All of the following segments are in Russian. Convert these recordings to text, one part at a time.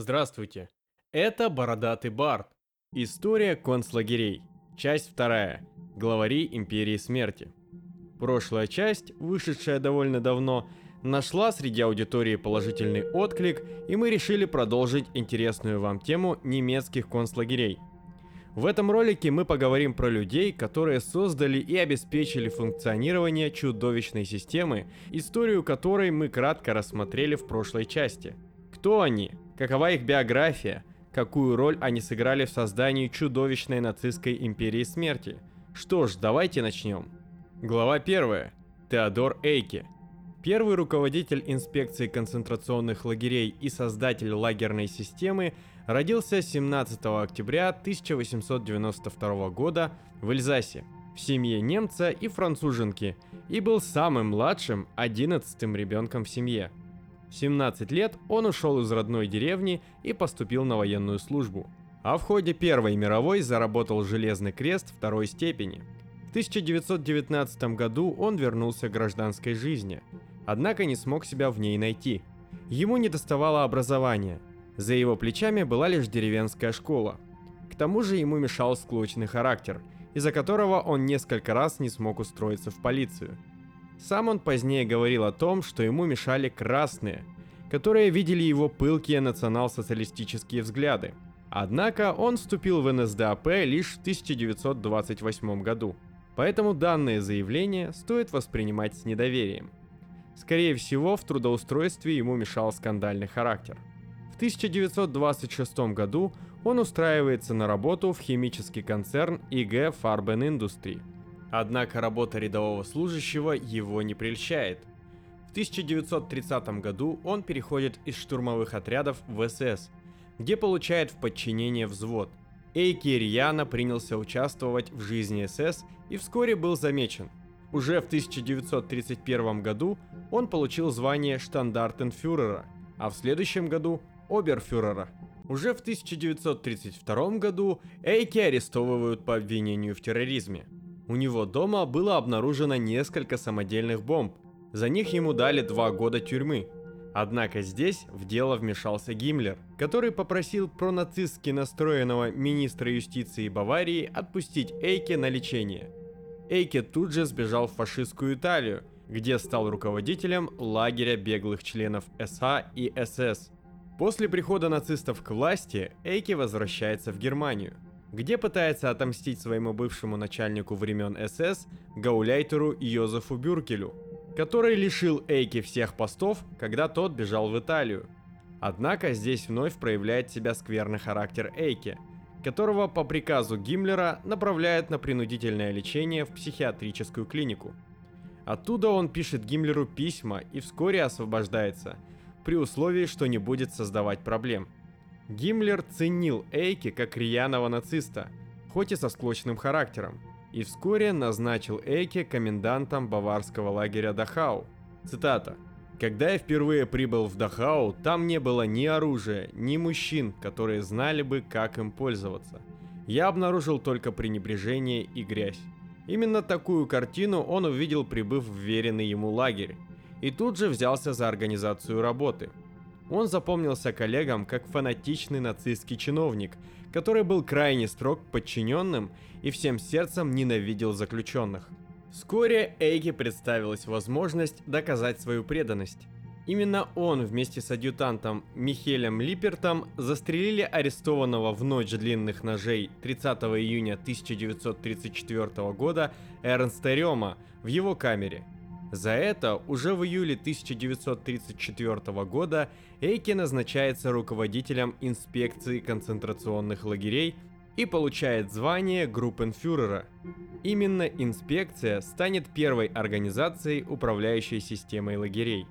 Здравствуйте. Это Бородатый Бард. История концлагерей. Часть вторая. Главари Империи Смерти. Прошлая часть, вышедшая довольно давно, нашла среди аудитории положительный отклик, и мы решили продолжить интересную вам тему немецких концлагерей. В этом ролике мы поговорим про людей, которые создали и обеспечили функционирование чудовищной системы, историю которой мы кратко рассмотрели в прошлой части. Кто они? Какова их биография? Какую роль они сыграли в создании чудовищной нацистской империи смерти? Что ж, давайте начнем. Глава 1. Теодор Эйке. Первый руководитель инспекции концентрационных лагерей и создатель лагерной системы родился 17 октября 1892 года в Эльзасе в семье немца и француженки и был самым младшим, одиннадцатым ребенком в семье. В 17 лет он ушел из родной деревни и поступил на военную службу. А в ходе Первой мировой заработал Железный крест второй степени. В 1919 году он вернулся к гражданской жизни, однако не смог себя в ней найти. Ему не доставало образования. За его плечами была лишь деревенская школа. К тому же ему мешал склочный характер, из-за которого он несколько раз не смог устроиться в полицию – сам он позднее говорил о том, что ему мешали красные, которые видели его пылкие национал-социалистические взгляды. Однако он вступил в НСДАП лишь в 1928 году, поэтому данное заявление стоит воспринимать с недоверием. Скорее всего, в трудоустройстве ему мешал скандальный характер. В 1926 году он устраивается на работу в химический концерн ИГ Farben Industry – Однако работа рядового служащего его не прельщает. В 1930 году он переходит из штурмовых отрядов в СС, где получает в подчинение взвод. Эйки Рьяна принялся участвовать в жизни СС и вскоре был замечен. Уже в 1931 году он получил звание штандартенфюрера, а в следующем году оберфюрера. Уже в 1932 году Эйки арестовывают по обвинению в терроризме. У него дома было обнаружено несколько самодельных бомб. За них ему дали два года тюрьмы. Однако здесь в дело вмешался Гиммлер, который попросил пронацистски настроенного министра юстиции Баварии отпустить Эйке на лечение. Эйке тут же сбежал в фашистскую Италию, где стал руководителем лагеря беглых членов СА и СС. После прихода нацистов к власти Эйке возвращается в Германию – где пытается отомстить своему бывшему начальнику времен СС гауляйтеру Йозефу Бюркелю, который лишил Эйки всех постов, когда тот бежал в Италию. Однако здесь вновь проявляет себя скверный характер Эйки, которого по приказу Гиммлера направляют на принудительное лечение в психиатрическую клинику. Оттуда он пишет Гиммлеру письма и вскоре освобождается, при условии, что не будет создавать проблем – Гиммлер ценил Эйки как рьяного нациста, хоть и со склочным характером, и вскоре назначил Эйки комендантом баварского лагеря Дахау. Цитата. «Когда я впервые прибыл в Дахау, там не было ни оружия, ни мужчин, которые знали бы, как им пользоваться. Я обнаружил только пренебрежение и грязь. Именно такую картину он увидел, прибыв в веренный ему лагерь, и тут же взялся за организацию работы – он запомнился коллегам как фанатичный нацистский чиновник, который был крайне строг подчиненным и всем сердцем ненавидел заключенных. Вскоре Эйге представилась возможность доказать свою преданность. Именно он вместе с адъютантом Михелем Липертом застрелили арестованного в ночь длинных ножей 30 июня 1934 года Эрнста Рема в его камере – за это уже в июле 1934 года Эйки назначается руководителем инспекции концентрационных лагерей и получает звание группенфюрера. Именно инспекция станет первой организацией, управляющей системой лагерей.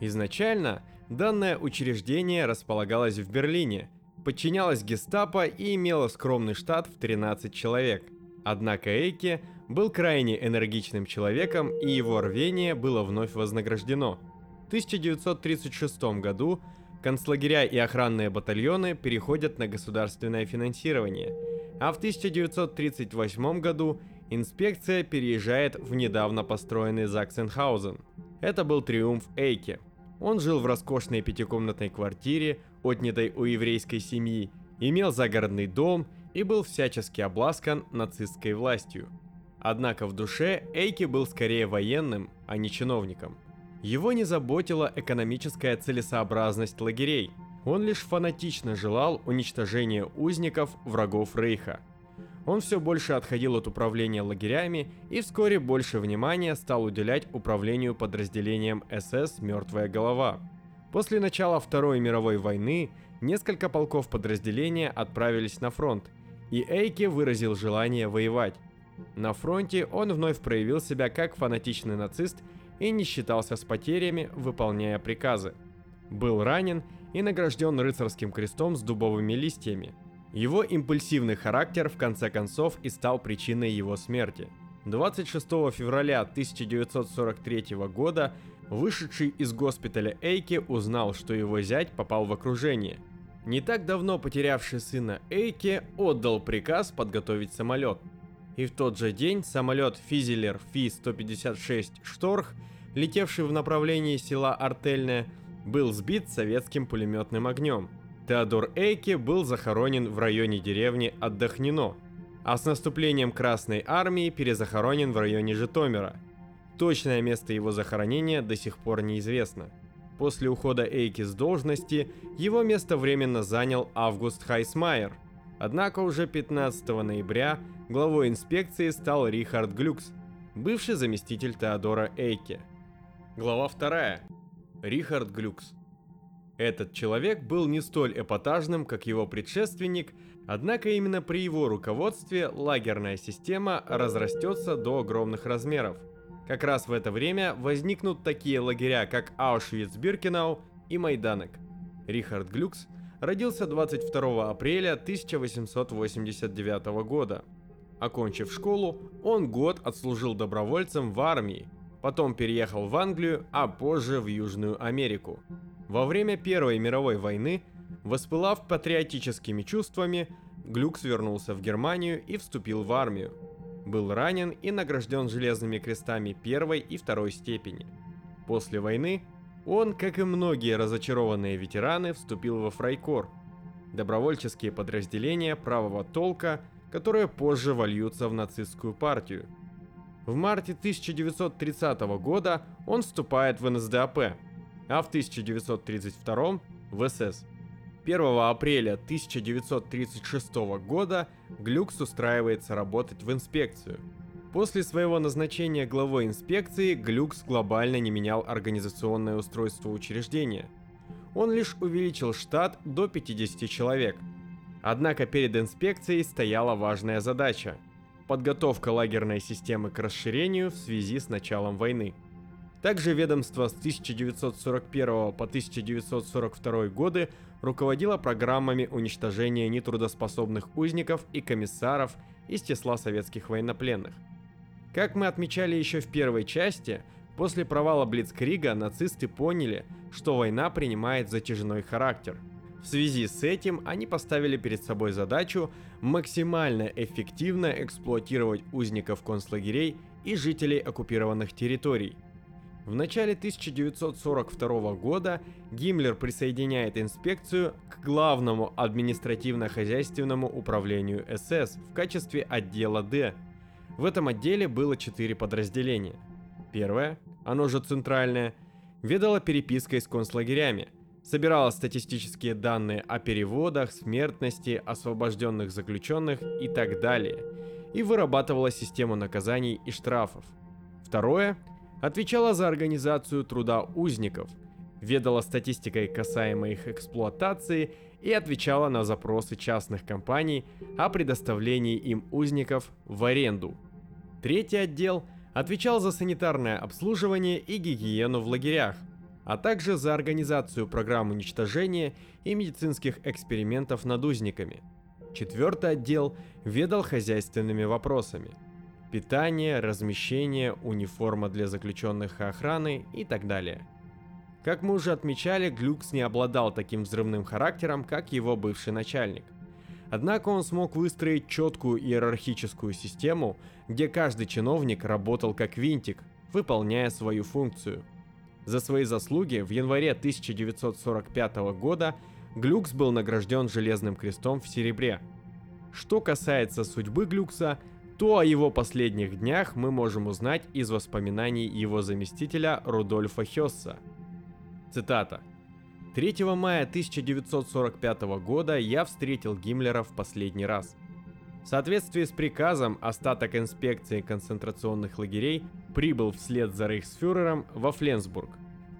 Изначально данное учреждение располагалось в Берлине, подчинялось гестапо и имело скромный штат в 13 человек – Однако Эйки был крайне энергичным человеком, и его рвение было вновь вознаграждено. В 1936 году концлагеря и охранные батальоны переходят на государственное финансирование, а в 1938 году инспекция переезжает в недавно построенный Заксенхаузен. Это был триумф Эйки. Он жил в роскошной пятикомнатной квартире, отнятой у еврейской семьи, имел загородный дом и был всячески обласкан нацистской властью. Однако в душе Эйки был скорее военным, а не чиновником. Его не заботила экономическая целесообразность лагерей, он лишь фанатично желал уничтожения узников врагов Рейха. Он все больше отходил от управления лагерями и вскоре больше внимания стал уделять управлению подразделением СС «Мертвая голова». После начала Второй мировой войны несколько полков подразделения отправились на фронт, и Эйки выразил желание воевать. На фронте он вновь проявил себя как фанатичный нацист и не считался с потерями, выполняя приказы. Был ранен и награжден рыцарским крестом с дубовыми листьями. Его импульсивный характер в конце концов и стал причиной его смерти. 26 февраля 1943 года вышедший из госпиталя Эйки узнал, что его зять попал в окружение. Не так давно потерявший сына Эйки отдал приказ подготовить самолет. И в тот же день самолет Физелер Фи-156 Шторх, летевший в направлении села Артельное, был сбит советским пулеметным огнем. Теодор Эйке был захоронен в районе деревни Отдохнино, а с наступлением Красной Армии перезахоронен в районе Житомира. Точное место его захоронения до сих пор неизвестно. После ухода Эйки с должности его место временно занял Август Хайсмайер. Однако уже 15 ноября главой инспекции стал Рихард Глюкс, бывший заместитель Теодора Эйке. Глава 2. Рихард Глюкс. Этот человек был не столь эпатажным, как его предшественник, однако именно при его руководстве лагерная система разрастется до огромных размеров. Как раз в это время возникнут такие лагеря, как Аушвиц-Биркенау и Майданек. Рихард Глюкс родился 22 апреля 1889 года. Окончив школу, он год отслужил добровольцем в армии – потом переехал в Англию, а позже в Южную Америку. Во время Первой мировой войны, воспылав патриотическими чувствами, Глюкс вернулся в Германию и вступил в армию. Был ранен и награжден железными крестами первой и второй степени. После войны он, как и многие разочарованные ветераны, вступил во Фрайкор, добровольческие подразделения правого толка, которые позже вольются в нацистскую партию – в марте 1930 года он вступает в НСДАП, а в 1932 в СС. 1 апреля 1936 года Глюкс устраивается работать в инспекцию. После своего назначения главой инспекции Глюкс глобально не менял организационное устройство учреждения. Он лишь увеличил штат до 50 человек. Однако перед инспекцией стояла важная задача – подготовка лагерной системы к расширению в связи с началом войны. Также ведомство с 1941 по 1942 годы руководило программами уничтожения нетрудоспособных узников и комиссаров из числа советских военнопленных. Как мы отмечали еще в первой части, после провала Блицкрига нацисты поняли, что война принимает затяжной характер – в связи с этим они поставили перед собой задачу максимально эффективно эксплуатировать узников концлагерей и жителей оккупированных территорий. В начале 1942 года Гиммлер присоединяет инспекцию к главному административно-хозяйственному управлению СС в качестве отдела Д. В этом отделе было четыре подразделения. Первое, оно же центральное, ведало перепиской с концлагерями – собирала статистические данные о переводах, смертности, освобожденных заключенных и так далее, и вырабатывала систему наказаний и штрафов. Второе – отвечала за организацию труда узников, ведала статистикой касаемо их эксплуатации и отвечала на запросы частных компаний о предоставлении им узников в аренду. Третий отдел отвечал за санитарное обслуживание и гигиену в лагерях, а также за организацию программ уничтожения и медицинских экспериментов над узниками. Четвертый отдел ведал хозяйственными вопросами. Питание, размещение, униформа для заключенных и охраны и так далее. Как мы уже отмечали, Глюкс не обладал таким взрывным характером, как его бывший начальник. Однако он смог выстроить четкую иерархическую систему, где каждый чиновник работал как винтик, выполняя свою функцию – за свои заслуги в январе 1945 года Глюкс был награжден Железным крестом в серебре. Что касается судьбы Глюкса, то о его последних днях мы можем узнать из воспоминаний его заместителя Рудольфа Хесса. Цитата. 3 мая 1945 года я встретил Гиммлера в последний раз. В соответствии с приказом, остаток инспекции концентрационных лагерей прибыл вслед за рейхсфюрером во Фленсбург.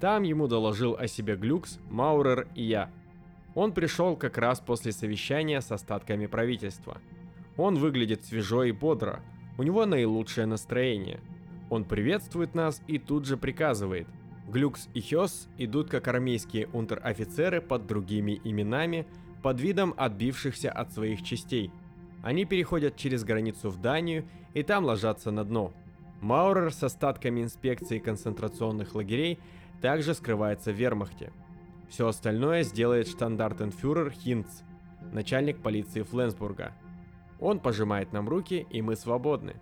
Там ему доложил о себе Глюкс, Маурер и я. Он пришел как раз после совещания с остатками правительства. Он выглядит свежо и бодро, у него наилучшее настроение. Он приветствует нас и тут же приказывает. Глюкс и Хёс идут как армейские унтер-офицеры под другими именами, под видом отбившихся от своих частей. Они переходят через границу в Данию и там ложатся на дно. Маурер с остатками инспекции концентрационных лагерей также скрывается в вермахте. Все остальное сделает штандартенфюрер Хинц, начальник полиции Фленсбурга. Он пожимает нам руки, и мы свободны.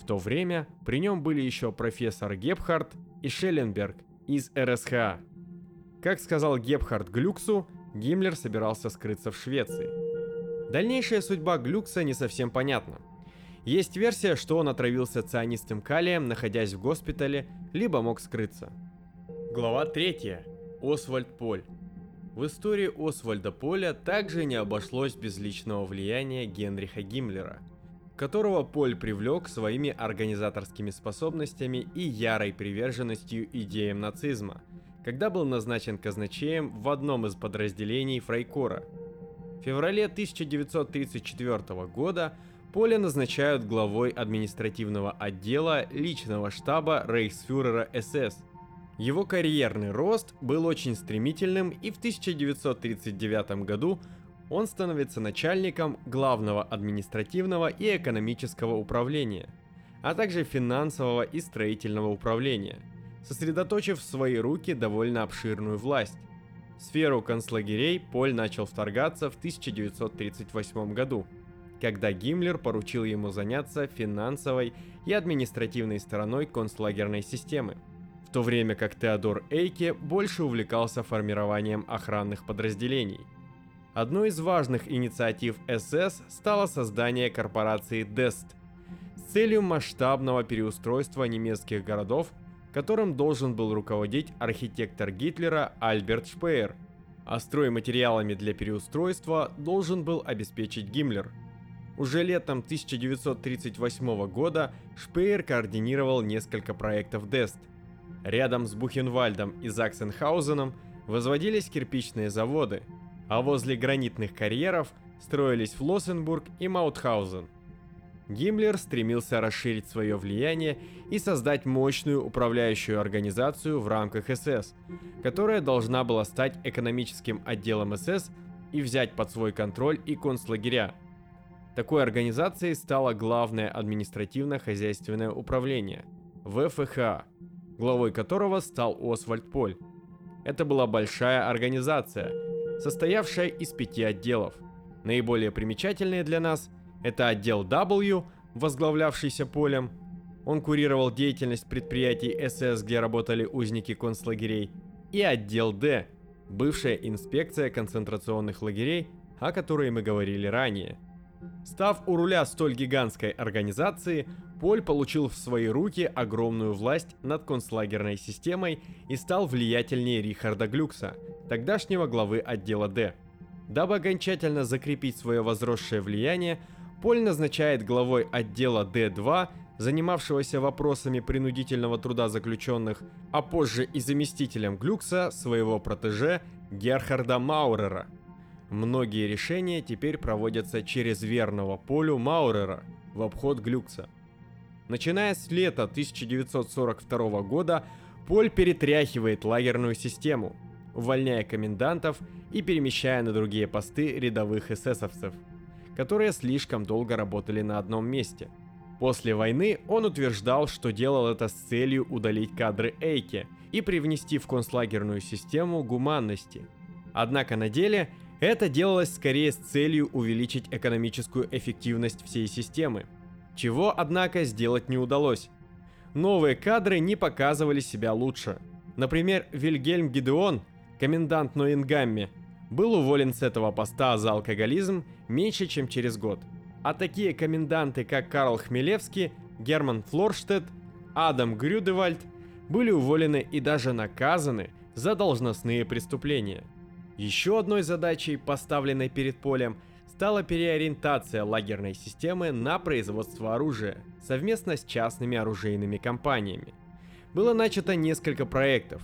В то время при нем были еще профессор Гепхард и Шелленберг из РСХА. Как сказал Гепхард Глюксу, Гиммлер собирался скрыться в Швеции. Дальнейшая судьба Глюкса не совсем понятна. Есть версия, что он отравился цианистым калием, находясь в госпитале, либо мог скрыться. Глава 3. Освальд Поль. В истории Освальда Поля также не обошлось без личного влияния Генриха Гиммлера, которого Поль привлек своими организаторскими способностями и ярой приверженностью идеям нацизма, когда был назначен казначеем в одном из подразделений Фрайкора. В феврале 1934 года Поля назначают главой административного отдела личного штаба рейхсфюрера СС – его карьерный рост был очень стремительным, и в 1939 году он становится начальником главного административного и экономического управления, а также финансового и строительного управления, сосредоточив в свои руки довольно обширную власть. В сферу концлагерей Поль начал вторгаться в 1938 году, когда Гиммлер поручил ему заняться финансовой и административной стороной концлагерной системы – в то время как Теодор Эйке больше увлекался формированием охранных подразделений. Одной из важных инициатив СС стало создание корпорации DEST с целью масштабного переустройства немецких городов, которым должен был руководить архитектор Гитлера Альберт Шпеер, а стройматериалами для переустройства должен был обеспечить Гиммлер. Уже летом 1938 года Шпеер координировал несколько проектов DEST – Рядом с Бухенвальдом и Заксенхаузеном возводились кирпичные заводы, а возле гранитных карьеров строились Флоссенбург и Маутхаузен. Гиммлер стремился расширить свое влияние и создать мощную управляющую организацию в рамках СС, которая должна была стать экономическим отделом СС и взять под свой контроль и концлагеря. Такой организацией стало Главное административно-хозяйственное управление – ВФХ, главой которого стал Освальд Поль. Это была большая организация, состоявшая из пяти отделов. Наиболее примечательные для нас – это отдел W, возглавлявшийся Полем. Он курировал деятельность предприятий СС, где работали узники концлагерей, и отдел D, бывшая инспекция концентрационных лагерей, о которой мы говорили ранее. Став у руля столь гигантской организации, Поль получил в свои руки огромную власть над концлагерной системой и стал влиятельнее Рихарда Глюкса, тогдашнего главы отдела Д. Дабы окончательно закрепить свое возросшее влияние, Поль назначает главой отдела Д2, занимавшегося вопросами принудительного труда заключенных, а позже и заместителем Глюкса своего протеже Герхарда Маурера. Многие решения теперь проводятся через верного Полю Маурера в обход Глюкса. Начиная с лета 1942 года, Поль перетряхивает лагерную систему, увольняя комендантов и перемещая на другие посты рядовых эсэсовцев, которые слишком долго работали на одном месте. После войны он утверждал, что делал это с целью удалить кадры Эйке и привнести в концлагерную систему гуманности. Однако на деле это делалось скорее с целью увеличить экономическую эффективность всей системы – чего, однако, сделать не удалось. Новые кадры не показывали себя лучше. Например, Вильгельм Гидеон, комендант Ноингамме, был уволен с этого поста за алкоголизм меньше, чем через год. А такие коменданты, как Карл Хмелевский, Герман Флорштедт, Адам Грюдевальд, были уволены и даже наказаны за должностные преступления. Еще одной задачей, поставленной перед полем, стала переориентация лагерной системы на производство оружия совместно с частными оружейными компаниями. Было начато несколько проектов.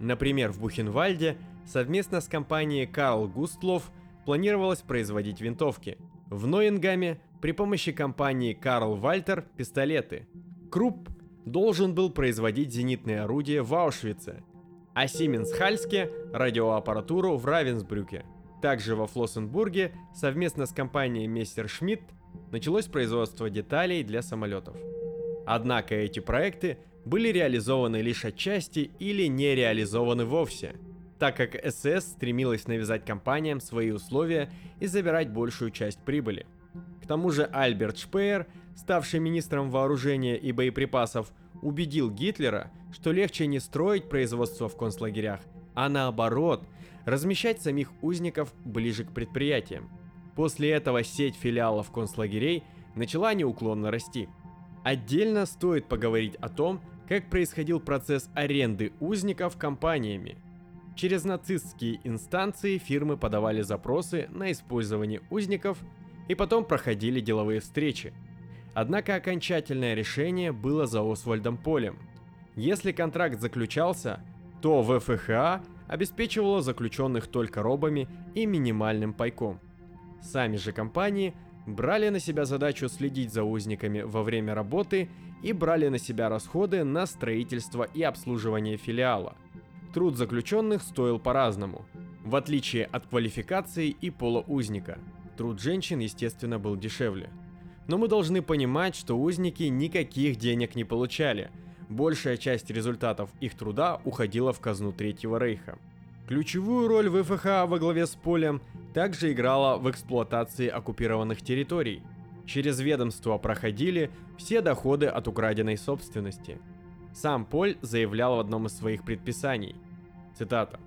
Например, в Бухенвальде совместно с компанией Карл Густлов планировалось производить винтовки. В Нойенгаме при помощи компании Карл Вальтер пистолеты. Крупп должен был производить зенитные орудия в Аушвице, а Сименс Хальске радиоаппаратуру в Равенсбрюке – также во Флоссенбурге совместно с компанией Мессер Шмидт началось производство деталей для самолетов. Однако эти проекты были реализованы лишь отчасти или не реализованы вовсе, так как СС стремилась навязать компаниям свои условия и забирать большую часть прибыли. К тому же Альберт Шпеер, ставший министром вооружения и боеприпасов, убедил Гитлера, что легче не строить производство в концлагерях, а наоборот – размещать самих узников ближе к предприятиям. После этого сеть филиалов концлагерей начала неуклонно расти. Отдельно стоит поговорить о том, как происходил процесс аренды узников компаниями. Через нацистские инстанции фирмы подавали запросы на использование узников и потом проходили деловые встречи. Однако окончательное решение было за Освальдом Полем. Если контракт заключался, то ВФХА обеспечивала заключенных только робами и минимальным пайком. Сами же компании брали на себя задачу следить за узниками во время работы и брали на себя расходы на строительство и обслуживание филиала. Труд заключенных стоил по-разному, в отличие от квалификации и пола узника. Труд женщин, естественно, был дешевле. Но мы должны понимать, что узники никаких денег не получали – большая часть результатов их труда уходила в казну Третьего Рейха. Ключевую роль ВФХ во главе с Полем также играла в эксплуатации оккупированных территорий. Через ведомство проходили все доходы от украденной собственности. Сам Поль заявлял в одном из своих предписаний, цитата,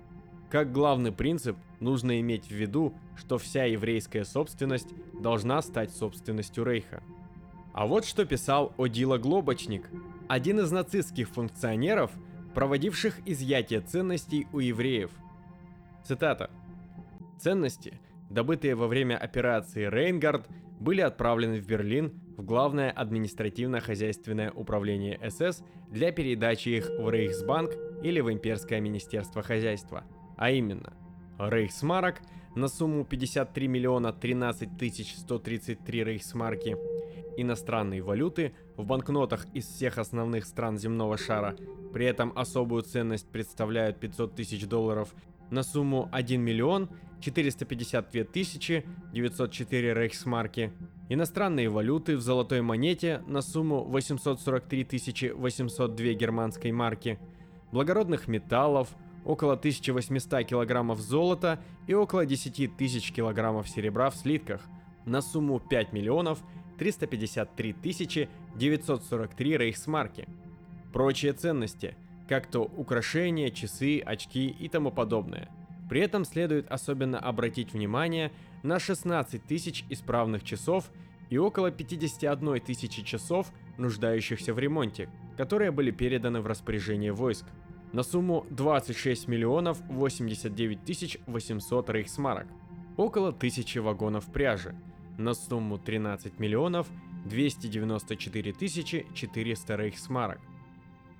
«Как главный принцип нужно иметь в виду, что вся еврейская собственность должна стать собственностью Рейха». А вот что писал Одила Глобочник, один из нацистских функционеров, проводивших изъятие ценностей у евреев. Цитата. Ценности, добытые во время операции Рейнгард, были отправлены в Берлин в Главное административно-хозяйственное управление СС для передачи их в Рейхсбанк или в Имперское министерство хозяйства, а именно Рейхсмарок на сумму 53 миллиона 13 тысяч 133 рейхсмарки – иностранные валюты в банкнотах из всех основных стран земного шара, при этом особую ценность представляют 500 тысяч долларов на сумму 1 миллион 452 тысячи 904 рейхсмарки, иностранные валюты в золотой монете на сумму 843 тысячи 802 германской марки, благородных металлов около 1800 килограммов золота и около 10 тысяч килограммов серебра в слитках на сумму 5 миллионов 353 943 рейхсмарки. Прочие ценности, как то украшения, часы, очки и тому подобное. При этом следует особенно обратить внимание на 16 тысяч исправных часов и около 51 тысячи часов, нуждающихся в ремонте, которые были переданы в распоряжение войск на сумму 26 миллионов 89 тысяч 800 рейхсмарок, около 1000 вагонов пряжи, на сумму 13 миллионов 294 тысячи 400 рейхсмарок.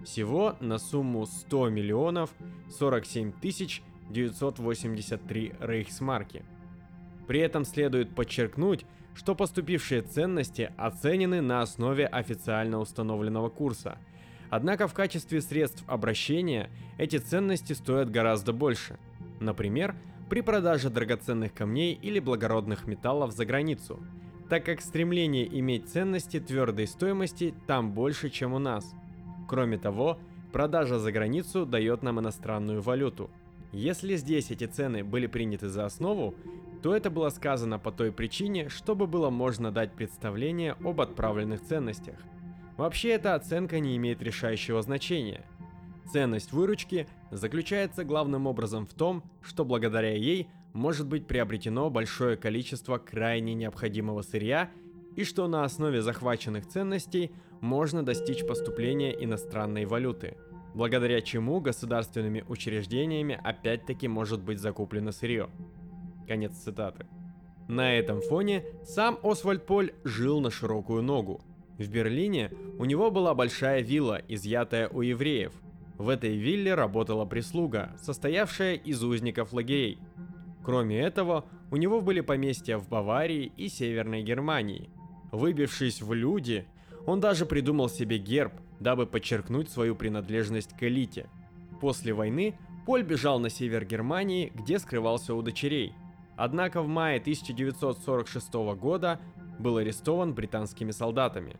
Всего на сумму 100 миллионов 47 тысяч 983 рейхсмарки. При этом следует подчеркнуть, что поступившие ценности оценены на основе официально установленного курса. Однако в качестве средств обращения эти ценности стоят гораздо больше. Например, при продаже драгоценных камней или благородных металлов за границу, так как стремление иметь ценности твердой стоимости там больше, чем у нас. Кроме того, продажа за границу дает нам иностранную валюту. Если здесь эти цены были приняты за основу, то это было сказано по той причине, чтобы было можно дать представление об отправленных ценностях. Вообще эта оценка не имеет решающего значения – Ценность выручки заключается главным образом в том, что благодаря ей может быть приобретено большое количество крайне необходимого сырья и что на основе захваченных ценностей можно достичь поступления иностранной валюты, благодаря чему государственными учреждениями опять-таки может быть закуплено сырье. Конец цитаты. На этом фоне сам Освальд Поль жил на широкую ногу. В Берлине у него была большая вилла, изъятая у евреев. В этой вилле работала прислуга, состоявшая из узников лагерей. Кроме этого, у него были поместья в Баварии и Северной Германии. Выбившись в люди, он даже придумал себе герб, дабы подчеркнуть свою принадлежность к элите. После войны Поль бежал на север Германии, где скрывался у дочерей – Однако в мае 1946 года был арестован британскими солдатами.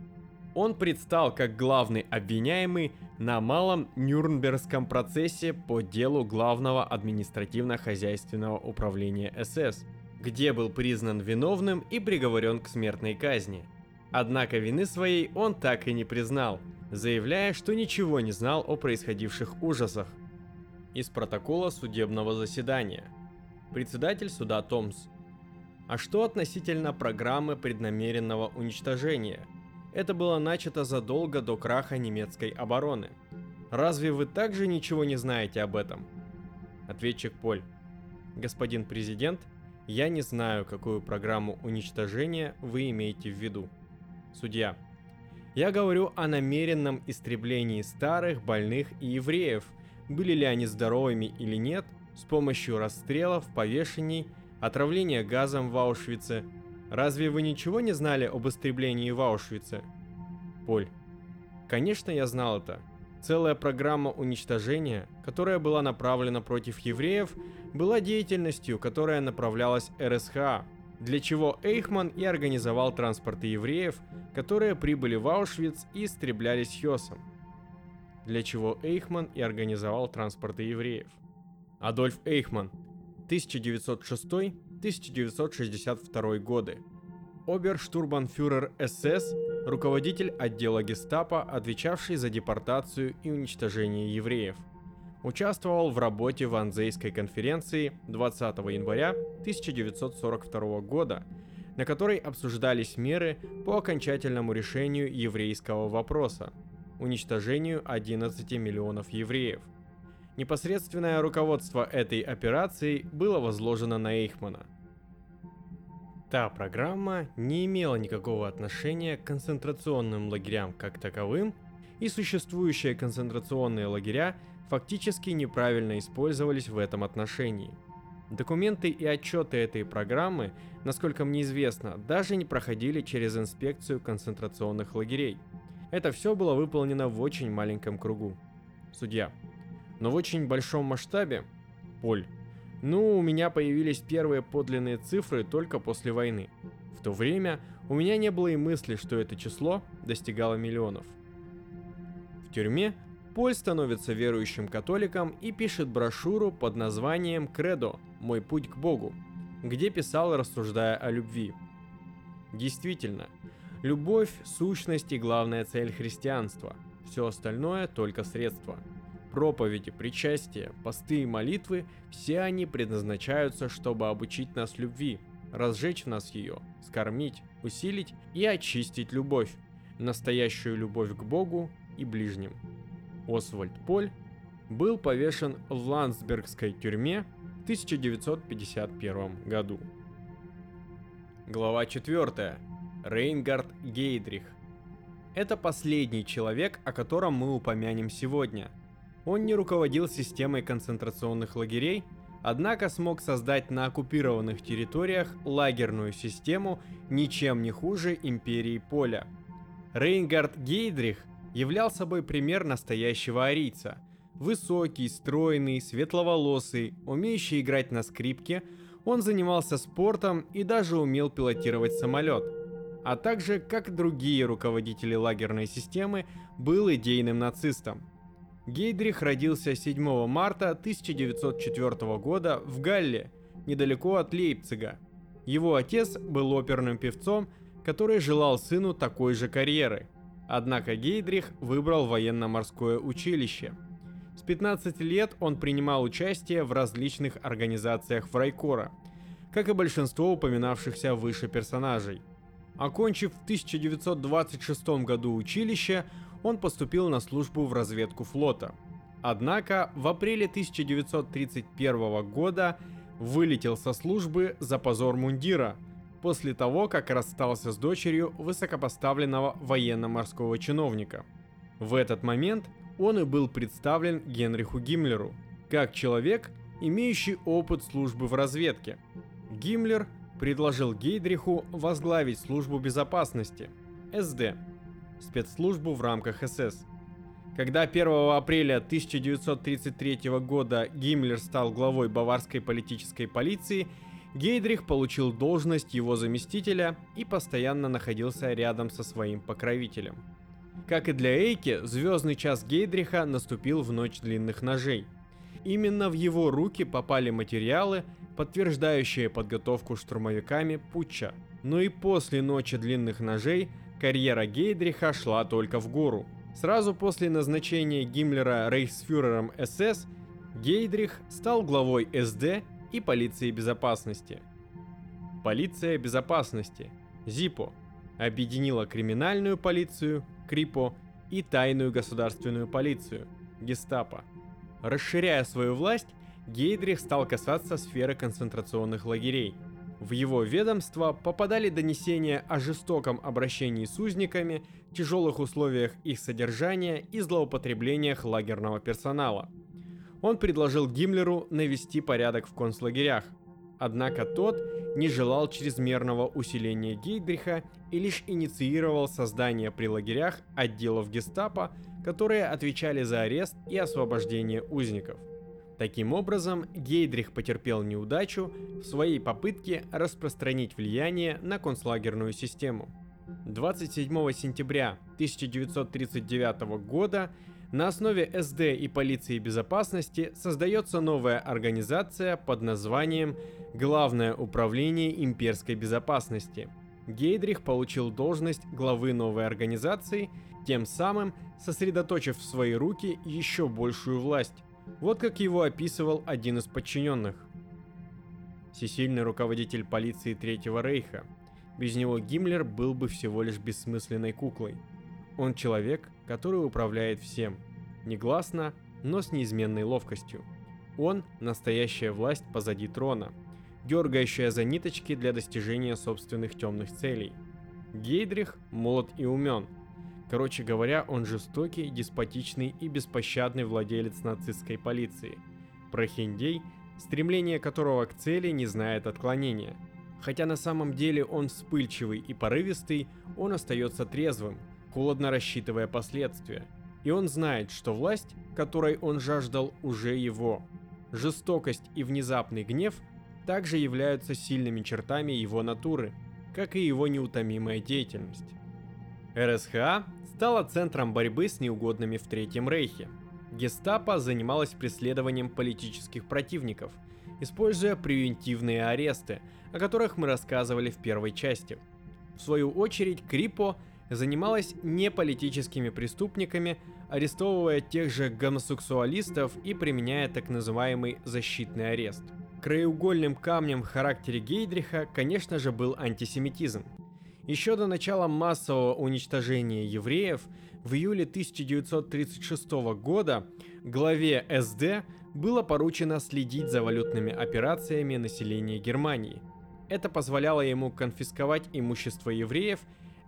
Он предстал как главный обвиняемый на малом Нюрнбергском процессе по делу главного административно-хозяйственного управления СС, где был признан виновным и приговорен к смертной казни. Однако вины своей он так и не признал, заявляя, что ничего не знал о происходивших ужасах. Из протокола судебного заседания – председатель суда Томс. А что относительно программы преднамеренного уничтожения? Это было начато задолго до краха немецкой обороны. Разве вы также ничего не знаете об этом? Ответчик Поль. Господин президент, я не знаю, какую программу уничтожения вы имеете в виду. Судья. Я говорю о намеренном истреблении старых, больных и евреев. Были ли они здоровыми или нет – с помощью расстрелов, повешений, отравления газом в Аушвице. Разве вы ничего не знали об истреблении в Аушвице? Поль. Конечно, я знал это. Целая программа уничтожения, которая была направлена против евреев, была деятельностью, которая направлялась РСХА, для чего Эйхман и организовал транспорты евреев, которые прибыли в Аушвиц и истреблялись Хёсом. Для чего Эйхман и организовал транспорты евреев. Адольф Эйхман, 1906-1962 годы. Оберштурбанфюрер СС, руководитель отдела гестапо, отвечавший за депортацию и уничтожение евреев. Участвовал в работе в Анзейской конференции 20 января 1942 года, на которой обсуждались меры по окончательному решению еврейского вопроса – уничтожению 11 миллионов евреев – Непосредственное руководство этой операцией было возложено на Эйхмана. Та программа не имела никакого отношения к концентрационным лагерям как таковым, и существующие концентрационные лагеря фактически неправильно использовались в этом отношении. Документы и отчеты этой программы, насколько мне известно, даже не проходили через инспекцию концентрационных лагерей. Это все было выполнено в очень маленьком кругу. Судья но в очень большом масштабе, Поль, ну, у меня появились первые подлинные цифры только после войны. В то время у меня не было и мысли, что это число достигало миллионов. В тюрьме Поль становится верующим католиком и пишет брошюру под названием «Кредо. Мой путь к Богу», где писал, рассуждая о любви. Действительно, любовь – сущность и главная цель христианства. Все остальное – только средство – проповеди, причастия, посты и молитвы, все они предназначаются, чтобы обучить нас любви, разжечь в нас ее, скормить, усилить и очистить любовь, настоящую любовь к Богу и ближним. Освальд Поль был повешен в Ландсбергской тюрьме в 1951 году. Глава 4. Рейнгард Гейдрих. Это последний человек, о котором мы упомянем сегодня – он не руководил системой концентрационных лагерей, однако смог создать на оккупированных территориях лагерную систему ничем не хуже империи Поля. Рейнгард Гейдрих являл собой пример настоящего арийца. Высокий, стройный, светловолосый, умеющий играть на скрипке, он занимался спортом и даже умел пилотировать самолет. А также, как другие руководители лагерной системы, был идейным нацистом – Гейдрих родился 7 марта 1904 года в Галле, недалеко от Лейпцига. Его отец был оперным певцом, который желал сыну такой же карьеры. Однако Гейдрих выбрал военно-морское училище. С 15 лет он принимал участие в различных организациях Фрайкора как и большинство упоминавшихся выше персонажей. Окончив в 1926 году училище, он поступил на службу в разведку флота. Однако в апреле 1931 года вылетел со службы за позор мундира, после того, как расстался с дочерью высокопоставленного военно-морского чиновника. В этот момент он и был представлен Генриху Гиммлеру, как человек, имеющий опыт службы в разведке. Гиммлер предложил Гейдриху возглавить службу безопасности, СД, спецслужбу в рамках СС. Когда 1 апреля 1933 года Гиммлер стал главой баварской политической полиции, Гейдрих получил должность его заместителя и постоянно находился рядом со своим покровителем. Как и для Эйки, звездный час Гейдриха наступил в ночь длинных ножей. Именно в его руки попали материалы, подтверждающие подготовку штурмовиками путча. Но и после ночи длинных ножей карьера Гейдриха шла только в гору – Сразу после назначения Гиммлера рейхсфюрером СС, Гейдрих стал главой СД и полиции безопасности. Полиция безопасности, ЗИПО, объединила криминальную полицию, КРИПО, и тайную государственную полицию, Гестапо. Расширяя свою власть, Гейдрих стал касаться сферы концентрационных лагерей – в его ведомство попадали донесения о жестоком обращении с узниками, тяжелых условиях их содержания и злоупотреблениях лагерного персонала. Он предложил Гиммлеру навести порядок в концлагерях, однако тот не желал чрезмерного усиления Гейдриха и лишь инициировал создание при лагерях отделов гестапо, которые отвечали за арест и освобождение узников – Таким образом, Гейдрих потерпел неудачу в своей попытке распространить влияние на концлагерную систему. 27 сентября 1939 года на основе СД и полиции безопасности создается новая организация под названием Главное управление имперской безопасности. Гейдрих получил должность главы новой организации, тем самым сосредоточив в свои руки еще большую власть. Вот как его описывал один из подчиненных. Всесильный руководитель полиции Третьего Рейха. Без него Гиммлер был бы всего лишь бессмысленной куклой. Он человек, который управляет всем. Негласно, но с неизменной ловкостью. Он – настоящая власть позади трона, дергающая за ниточки для достижения собственных темных целей. Гейдрих молод и умен – Короче говоря, он жестокий, деспотичный и беспощадный владелец нацистской полиции. Прохиндей, стремление которого к цели не знает отклонения. Хотя на самом деле он вспыльчивый и порывистый, он остается трезвым, холодно рассчитывая последствия. И он знает, что власть, которой он жаждал, уже его. Жестокость и внезапный гнев также являются сильными чертами его натуры, как и его неутомимая деятельность. РСХА стала центром борьбы с неугодными в Третьем Рейхе. Гестапо занималась преследованием политических противников, используя превентивные аресты, о которых мы рассказывали в первой части. В свою очередь, Крипо занималась не политическими преступниками, арестовывая тех же гомосексуалистов и применяя так называемый защитный арест. Краеугольным камнем в характере Гейдриха, конечно же, был антисемитизм. Еще до начала массового уничтожения евреев в июле 1936 года главе СД было поручено следить за валютными операциями населения Германии. Это позволяло ему конфисковать имущество евреев,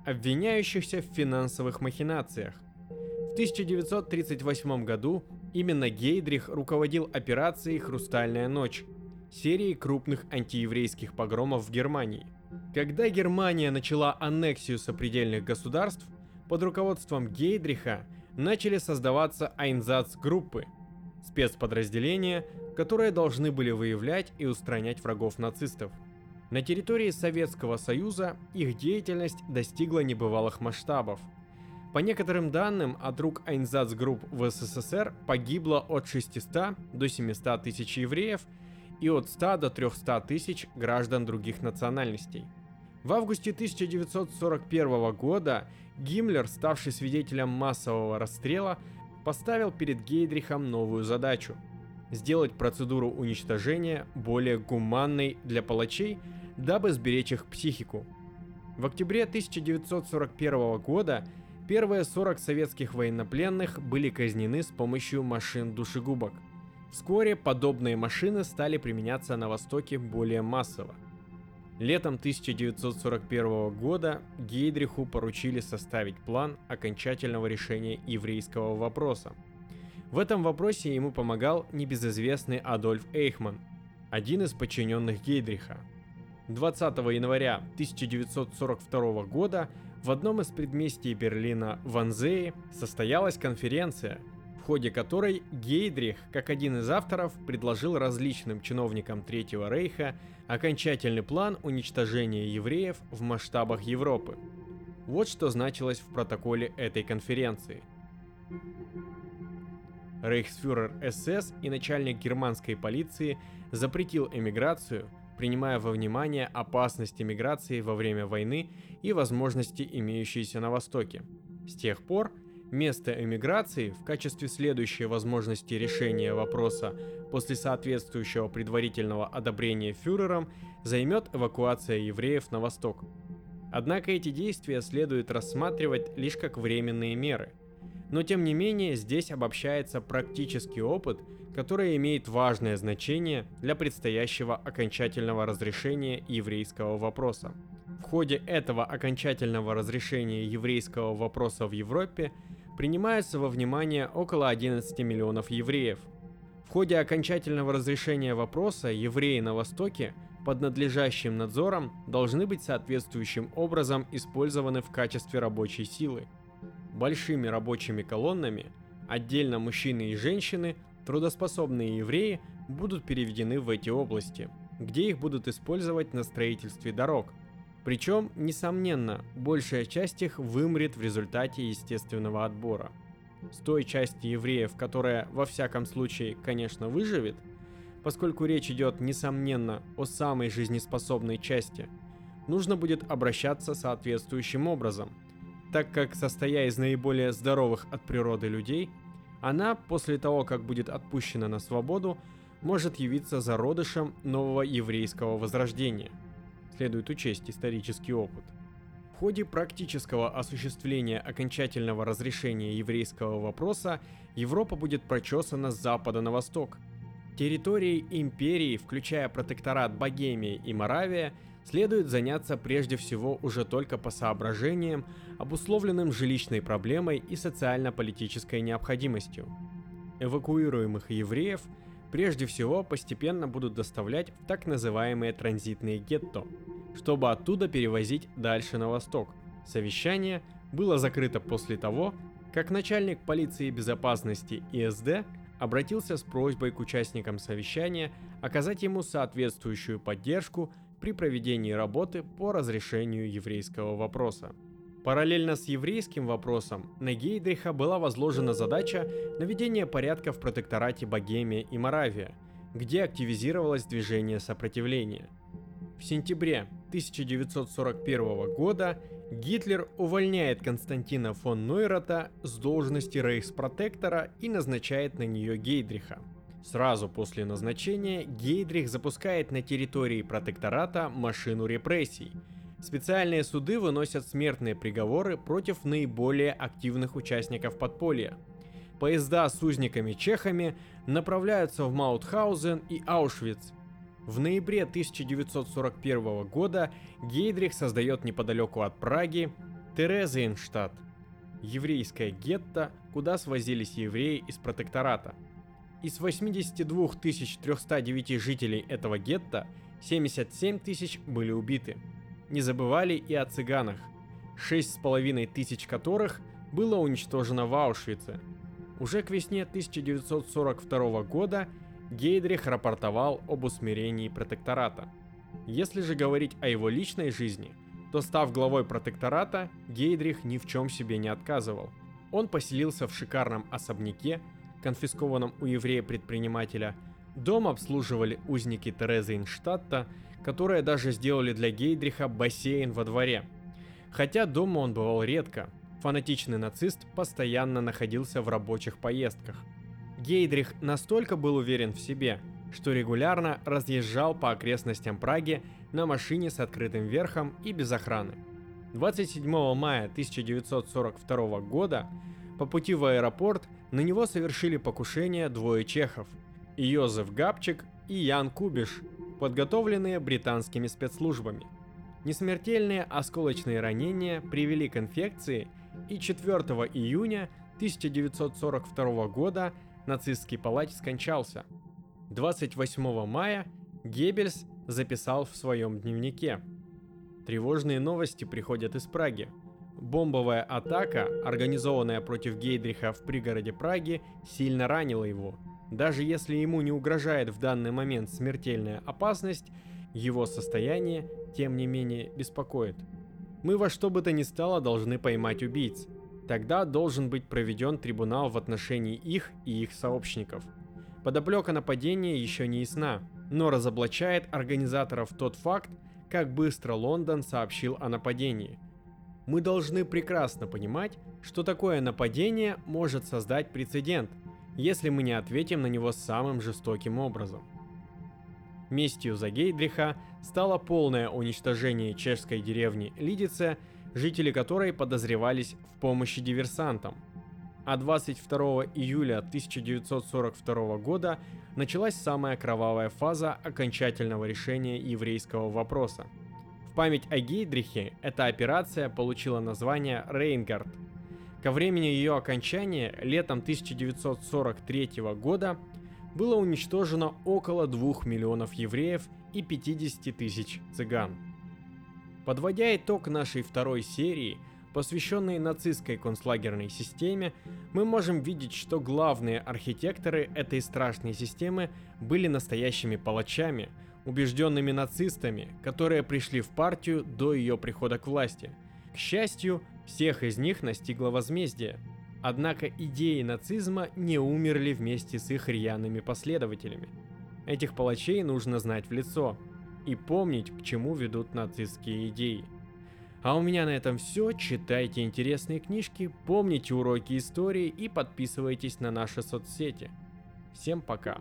обвиняющихся в финансовых махинациях. В 1938 году именно Гейдрих руководил операцией «Хрустальная ночь», серией крупных антиеврейских погромов в Германии. Когда Германия начала аннексию сопредельных государств, под руководством Гейдриха начали создаваться Айнзац-группы, спецподразделения, которые должны были выявлять и устранять врагов нацистов. На территории Советского Союза их деятельность достигла небывалых масштабов. По некоторым данным, от рук Айнзац-групп в СССР погибло от 600 до 700 тысяч евреев и от 100 до 300 тысяч граждан других национальностей – в августе 1941 года Гиммлер, ставший свидетелем массового расстрела, поставил перед Гейдрихом новую задачу – сделать процедуру уничтожения более гуманной для палачей, дабы сберечь их психику. В октябре 1941 года первые 40 советских военнопленных были казнены с помощью машин душегубок. Вскоре подобные машины стали применяться на Востоке более массово. Летом 1941 года Гейдриху поручили составить план окончательного решения еврейского вопроса. В этом вопросе ему помогал небезызвестный Адольф Эйхман, один из подчиненных Гейдриха. 20 января 1942 года в одном из предместий Берлина Ванзее состоялась конференция – в ходе которой Гейдрих, как один из авторов, предложил различным чиновникам Третьего Рейха окончательный план уничтожения евреев в масштабах Европы. Вот что значилось в протоколе этой конференции. Рейхсфюрер СС и начальник германской полиции запретил эмиграцию, принимая во внимание опасность эмиграции во время войны и возможности, имеющиеся на Востоке. С тех пор Место эмиграции в качестве следующей возможности решения вопроса после соответствующего предварительного одобрения фюрером займет эвакуация евреев на восток. Однако эти действия следует рассматривать лишь как временные меры. Но тем не менее здесь обобщается практический опыт, который имеет важное значение для предстоящего окончательного разрешения еврейского вопроса. В ходе этого окончательного разрешения еврейского вопроса в Европе принимается во внимание около 11 миллионов евреев. В ходе окончательного разрешения вопроса евреи на Востоке под надлежащим надзором должны быть соответствующим образом использованы в качестве рабочей силы. Большими рабочими колоннами, отдельно мужчины и женщины, трудоспособные евреи будут переведены в эти области, где их будут использовать на строительстве дорог – причем, несомненно, большая часть их вымрет в результате естественного отбора. С той части евреев, которая во всяком случае, конечно, выживет, поскольку речь идет, несомненно, о самой жизнеспособной части, нужно будет обращаться соответствующим образом, так как, состоя из наиболее здоровых от природы людей, она, после того, как будет отпущена на свободу, может явиться зародышем нового еврейского возрождения – следует учесть исторический опыт. В ходе практического осуществления окончательного разрешения еврейского вопроса Европа будет прочесана с запада на восток. Территорией империи, включая протекторат Богемия и Моравия, следует заняться прежде всего уже только по соображениям, обусловленным жилищной проблемой и социально-политической необходимостью. Эвакуируемых евреев – прежде всего постепенно будут доставлять в так называемые транзитные гетто, чтобы оттуда перевозить дальше на восток. Совещание было закрыто после того, как начальник полиции безопасности ИСД обратился с просьбой к участникам совещания оказать ему соответствующую поддержку при проведении работы по разрешению еврейского вопроса. Параллельно с еврейским вопросом на Гейдриха была возложена задача наведения порядка в протекторате Богемия и Моравия, где активизировалось движение сопротивления. В сентябре 1941 года Гитлер увольняет Константина фон Нойрата с должности рейхспротектора и назначает на нее Гейдриха. Сразу после назначения Гейдрих запускает на территории протектората машину репрессий – Специальные суды выносят смертные приговоры против наиболее активных участников подполья. Поезда с узниками-чехами направляются в Маутхаузен и Аушвиц. В ноябре 1941 года Гейдрих создает неподалеку от Праги Терезиенштадт, еврейское гетто, куда свозились евреи из протектората. Из 82 309 жителей этого гетто 77 тысяч были убиты – не забывали и о цыганах, шесть с половиной тысяч которых было уничтожено в Аушвице. Уже к весне 1942 года Гейдрих рапортовал об усмирении протектората. Если же говорить о его личной жизни, то став главой протектората, Гейдрих ни в чем себе не отказывал. Он поселился в шикарном особняке, конфискованном у еврея-предпринимателя. Дом обслуживали узники Терезы Инштадта, которые даже сделали для Гейдриха бассейн во дворе. Хотя дома он бывал редко, фанатичный нацист постоянно находился в рабочих поездках. Гейдрих настолько был уверен в себе, что регулярно разъезжал по окрестностям Праги на машине с открытым верхом и без охраны. 27 мая 1942 года по пути в аэропорт на него совершили покушение двое чехов – Йозеф Габчик и Ян Кубиш, подготовленные британскими спецслужбами. Несмертельные осколочные ранения привели к инфекции, и 4 июня 1942 года нацистский палач скончался. 28 мая Геббельс записал в своем дневнике. Тревожные новости приходят из Праги. Бомбовая атака, организованная против Гейдриха в пригороде Праги, сильно ранила его. Даже если ему не угрожает в данный момент смертельная опасность, его состояние, тем не менее, беспокоит. Мы во что бы то ни стало должны поймать убийц. Тогда должен быть проведен трибунал в отношении их и их сообщников. Подоплека нападения еще не ясна, но разоблачает организаторов тот факт, как быстро Лондон сообщил о нападении. Мы должны прекрасно понимать, что такое нападение может создать прецедент, если мы не ответим на него самым жестоким образом. Местью за Гейдриха стало полное уничтожение чешской деревни Лидице, жители которой подозревались в помощи диверсантам. А 22 июля 1942 года началась самая кровавая фаза окончательного решения еврейского вопроса. В память о Гейдрихе эта операция получила название Рейнгард. Ко времени ее окончания, летом 1943 года, было уничтожено около 2 миллионов евреев и 50 тысяч цыган. Подводя итог нашей второй серии, посвященной нацистской концлагерной системе, мы можем видеть, что главные архитекторы этой страшной системы были настоящими палачами, убежденными нацистами, которые пришли в партию до ее прихода к власти. К счастью, всех из них настигло возмездие – Однако идеи нацизма не умерли вместе с их рьяными последователями. Этих палачей нужно знать в лицо и помнить, к чему ведут нацистские идеи. А у меня на этом все. Читайте интересные книжки, помните уроки истории и подписывайтесь на наши соцсети. Всем пока!